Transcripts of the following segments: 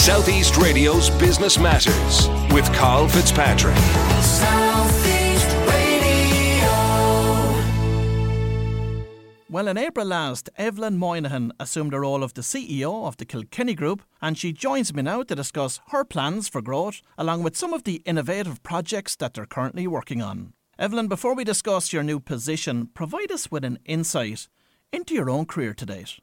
Southeast Radio's Business Matters with Carl Fitzpatrick. Well, in April last, Evelyn Moynihan assumed the role of the CEO of the Kilkenny Group, and she joins me now to discuss her plans for growth, along with some of the innovative projects that they're currently working on. Evelyn, before we discuss your new position, provide us with an insight into your own career to date.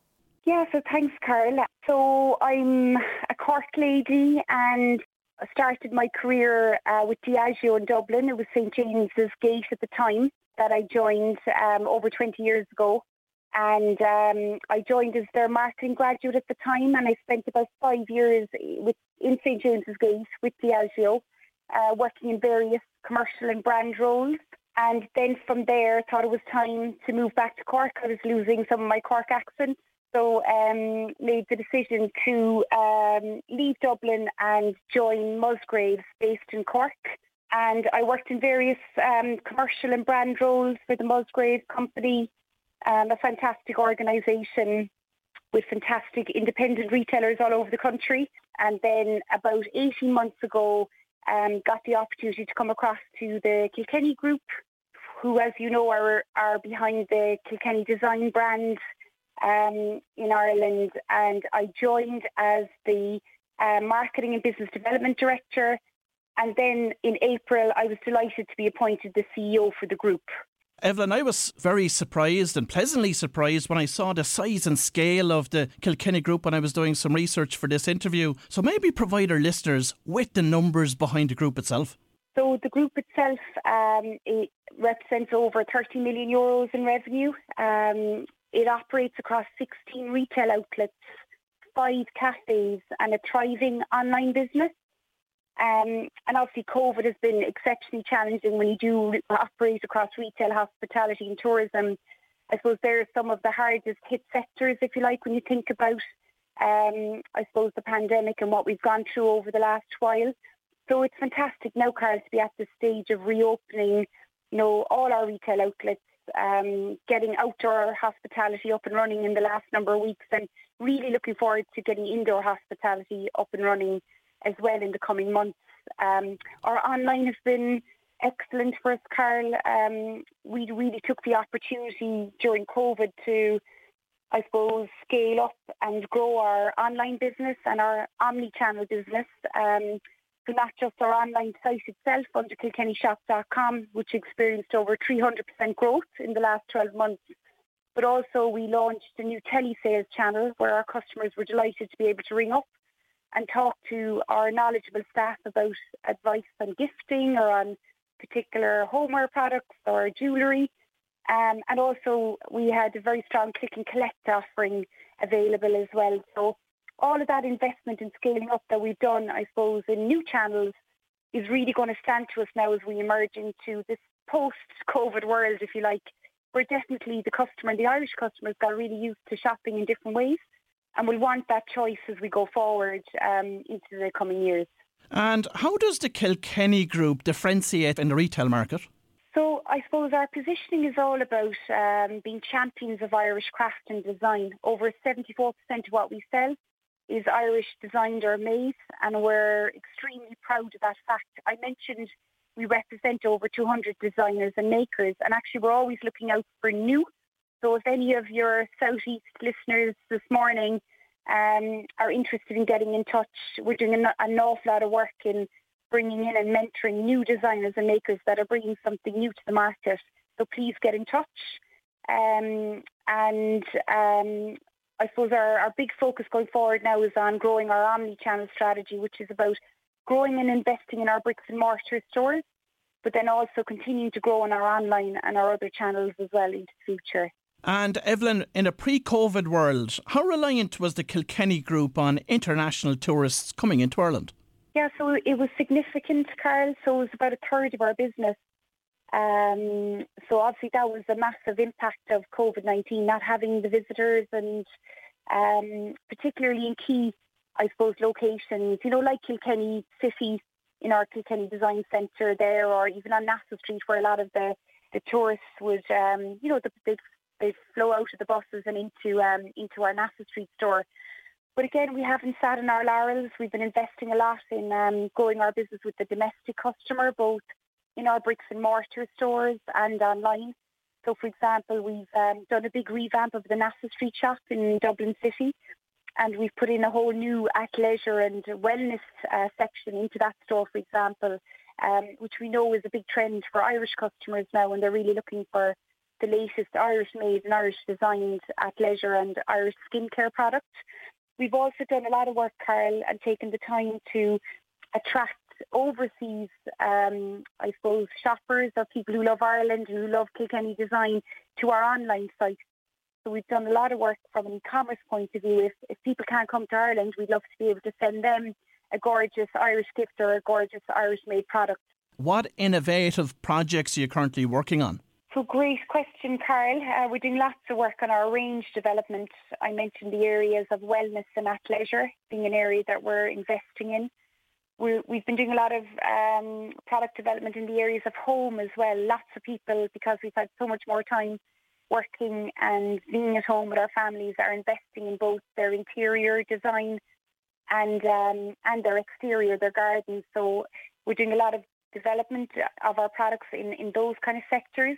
Yeah, so thanks, Carl. So I'm a Cork lady and I started my career uh, with Diageo in Dublin. It was St James's Gate at the time that I joined um, over 20 years ago. And um, I joined as their marketing graduate at the time, and I spent about five years with in St James's Gate with Diageo, uh, working in various commercial and brand roles. And then from there, thought it was time to move back to Cork. I was losing some of my Cork accent, so um, made the decision to um, leave Dublin and join Musgraves, based in Cork. And I worked in various um, commercial and brand roles for the Musgraves company, um, a fantastic organisation with fantastic independent retailers all over the country. And then about 18 months ago, um, got the opportunity to come across to the Kilkenny Group, who, as you know, are, are behind the Kilkenny Design brand um, in Ireland. And I joined as the uh, Marketing and Business Development Director. And then in April, I was delighted to be appointed the CEO for the group. Evelyn, I was very surprised and pleasantly surprised when I saw the size and scale of the Kilkenny Group when I was doing some research for this interview. So maybe provide our listeners with the numbers behind the group itself. So the group itself um, it represents over 30 million euros in revenue. Um, it operates across 16 retail outlets, five cafes, and a thriving online business. Um, and obviously, COVID has been exceptionally challenging when you do operate across retail, hospitality, and tourism. I suppose they're some of the hardest hit sectors, if you like, when you think about, um, I suppose, the pandemic and what we've gone through over the last while. So it's fantastic now, Carl, to be at the stage of reopening, you know, all our retail outlets, um, getting outdoor hospitality up and running in the last number of weeks, and really looking forward to getting indoor hospitality up and running as well in the coming months. Um, our online has been excellent for us, Carl. Um, we really took the opportunity during COVID to, I suppose, scale up and grow our online business and our omni-channel business. Um, so not just our online site itself under kilkennyshop.com, which experienced over 300% growth in the last 12 months, but also we launched a new telesales channel where our customers were delighted to be able to ring up and talk to our knowledgeable staff about advice on gifting or on particular homeware products or jewellery. Um, and also, we had a very strong click and collect offering available as well. So, all of that investment in scaling up that we've done, I suppose, in new channels is really going to stand to us now as we emerge into this post COVID world, if you like. Where definitely the customer the Irish customers got really used to shopping in different ways and we'll want that choice as we go forward um, into the coming years. And how does the Kilkenny Group differentiate in the retail market? So I suppose our positioning is all about um, being champions of Irish craft and design. Over 74% of what we sell is Irish designed or made, and we're extremely proud of that fact. I mentioned we represent over 200 designers and makers, and actually we're always looking out for new so if any of your Southeast listeners this morning um, are interested in getting in touch, we're doing an, an awful lot of work in bringing in and mentoring new designers and makers that are bringing something new to the market. So please get in touch. Um, and um, I suppose our, our big focus going forward now is on growing our omni-channel strategy, which is about growing and investing in our bricks and mortar stores, but then also continuing to grow in our online and our other channels as well into the future. And Evelyn, in a pre COVID world, how reliant was the Kilkenny Group on international tourists coming into Ireland? Yeah, so it was significant, Carl. So it was about a third of our business. Um, so obviously that was a massive impact of COVID 19, not having the visitors and um, particularly in key, I suppose, locations, you know, like Kilkenny City in our Kilkenny Design Centre there, or even on Nassau Street where a lot of the, the tourists would, um, you know, the, the they flow out of the buses and into um, into our Nassau Street store. But again, we haven't sat on our laurels. We've been investing a lot in um, growing our business with the domestic customer, both in our bricks and mortar stores and online. So, for example, we've um, done a big revamp of the Nassau Street shop in Dublin City, and we've put in a whole new athleisure and wellness uh, section into that store, for example, um, which we know is a big trend for Irish customers now, and they're really looking for the latest Irish made and Irish designed athleisure and Irish skincare products. We've also done a lot of work, Carl, and taken the time to attract overseas, um, I suppose, shoppers or people who love Ireland and who love Kilkenny design to our online site. So we've done a lot of work from an e-commerce point of view. If, if people can't come to Ireland, we'd love to be able to send them a gorgeous Irish gift or a gorgeous Irish made product. What innovative projects are you currently working on? So great question, Carl. Uh, we're doing lots of work on our range development. I mentioned the areas of wellness and athleisure being an area that we're investing in. We have been doing a lot of um, product development in the areas of home as well. Lots of people, because we've had so much more time working and being at home with our families, are investing in both their interior design and um, and their exterior, their gardens. So we're doing a lot of development of our products in, in those kind of sectors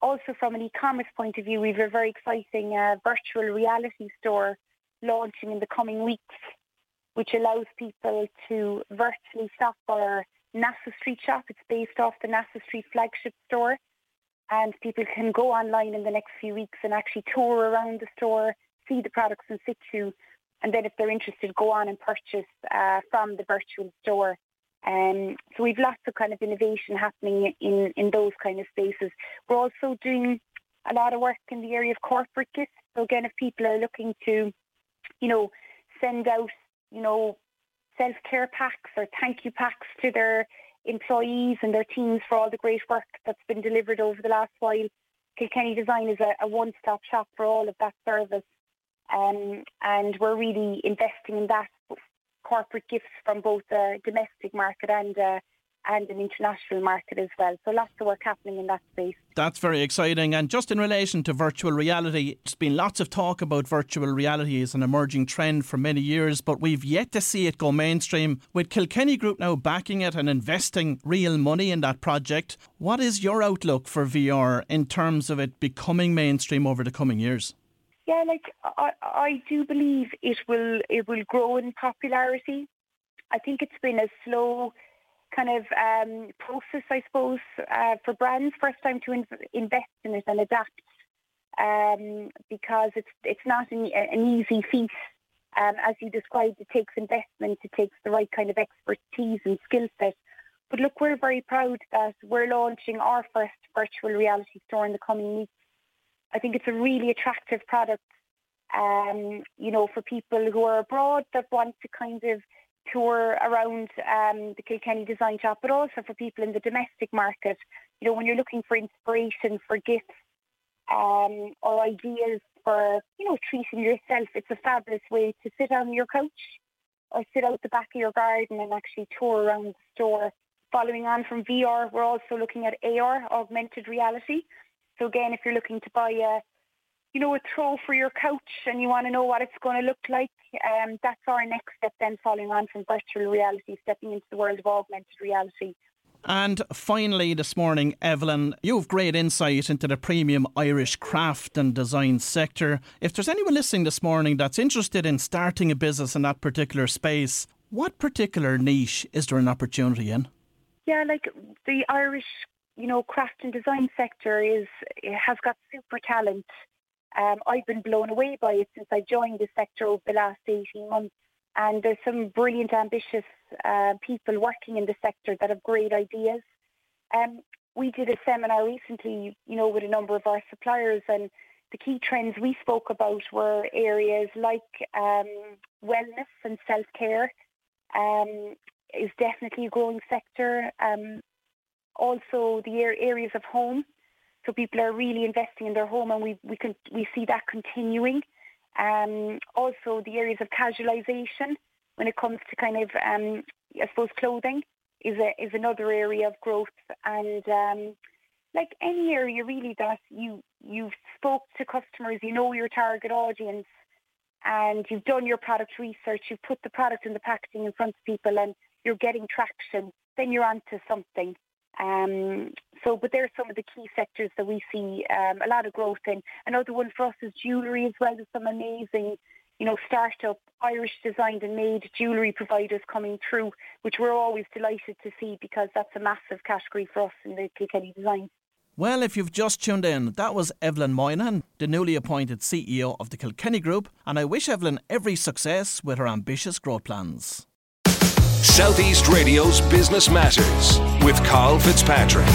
also from an e-commerce point of view, we have a very exciting uh, virtual reality store launching in the coming weeks, which allows people to virtually shop our Nassau Street shop. It's based off the Nassau Street flagship store. And people can go online in the next few weeks and actually tour around the store, see the products in situ, and then if they're interested, go on and purchase uh, from the virtual store. Um, so we've lots of kind of innovation happening in, in those kind of spaces. We're also doing a lot of work in the area of corporate gifts. So again, if people are looking to, you know, send out, you know, self-care packs or thank you packs to their employees and their teams for all the great work that's been delivered over the last while, Kilkenny Design is a, a one-stop shop for all of that service. Um, and we're really investing in that corporate gifts from both the domestic market and uh, and an international market as well. So lots of work happening in that space. That's very exciting. And just in relation to virtual reality, there's been lots of talk about virtual reality as an emerging trend for many years, but we've yet to see it go mainstream. With Kilkenny Group now backing it and investing real money in that project, what is your outlook for VR in terms of it becoming mainstream over the coming years? Yeah, like I, I do believe it will it will grow in popularity. I think it's been a slow kind of um, process, I suppose, uh, for brands. First time to in- invest in it and adapt, um, because it's it's not an, an easy feat. Um, as you described, it takes investment, it takes the right kind of expertise and skill set. But look, we're very proud that we're launching our first virtual reality store in the coming weeks. I think it's a really attractive product, um, you know, for people who are abroad that want to kind of tour around um, the Kilkenny Design Shop, but also for people in the domestic market. You know, when you're looking for inspiration for gifts um, or ideas for, you know, treating yourself, it's a fabulous way to sit on your couch or sit out the back of your garden and actually tour around the store. Following on from VR, we're also looking at AR, augmented reality. So again, if you're looking to buy a, you know, a throw for your couch and you want to know what it's going to look like, um, that's our next step then following on from virtual reality, stepping into the world of augmented reality. And finally, this morning, Evelyn, you have great insight into the premium Irish craft and design sector. If there's anyone listening this morning that's interested in starting a business in that particular space, what particular niche is there an opportunity in? Yeah, like the Irish you know, craft and design sector is has got super talent. Um, I've been blown away by it since I joined the sector over the last 18 months. And there's some brilliant, ambitious uh, people working in the sector that have great ideas. Um, we did a seminar recently, you know, with a number of our suppliers, and the key trends we spoke about were areas like um, wellness and self-care um, is definitely a growing sector. Um, also the areas of home. So people are really investing in their home, and we we can we see that continuing. Um, also the areas of casualisation when it comes to kind of um, I suppose clothing is a, is another area of growth, and um, like any area really that you you've spoke to customers, you know your target audience, and you've done your product research, you've put the product and the packaging in front of people, and you're getting traction, then you're onto something. Um, so, but there are some of the key sectors that we see um, a lot of growth in. Another one for us is jewellery as well. There's some amazing, you know, startup Irish designed and made jewellery providers coming through, which we're always delighted to see because that's a massive category for us in the Kilkenny design. Well, if you've just tuned in, that was Evelyn Moynihan, the newly appointed CEO of the Kilkenny Group, and I wish Evelyn every success with her ambitious growth plans. Southeast Radio's Business Matters with Carl Fitzpatrick.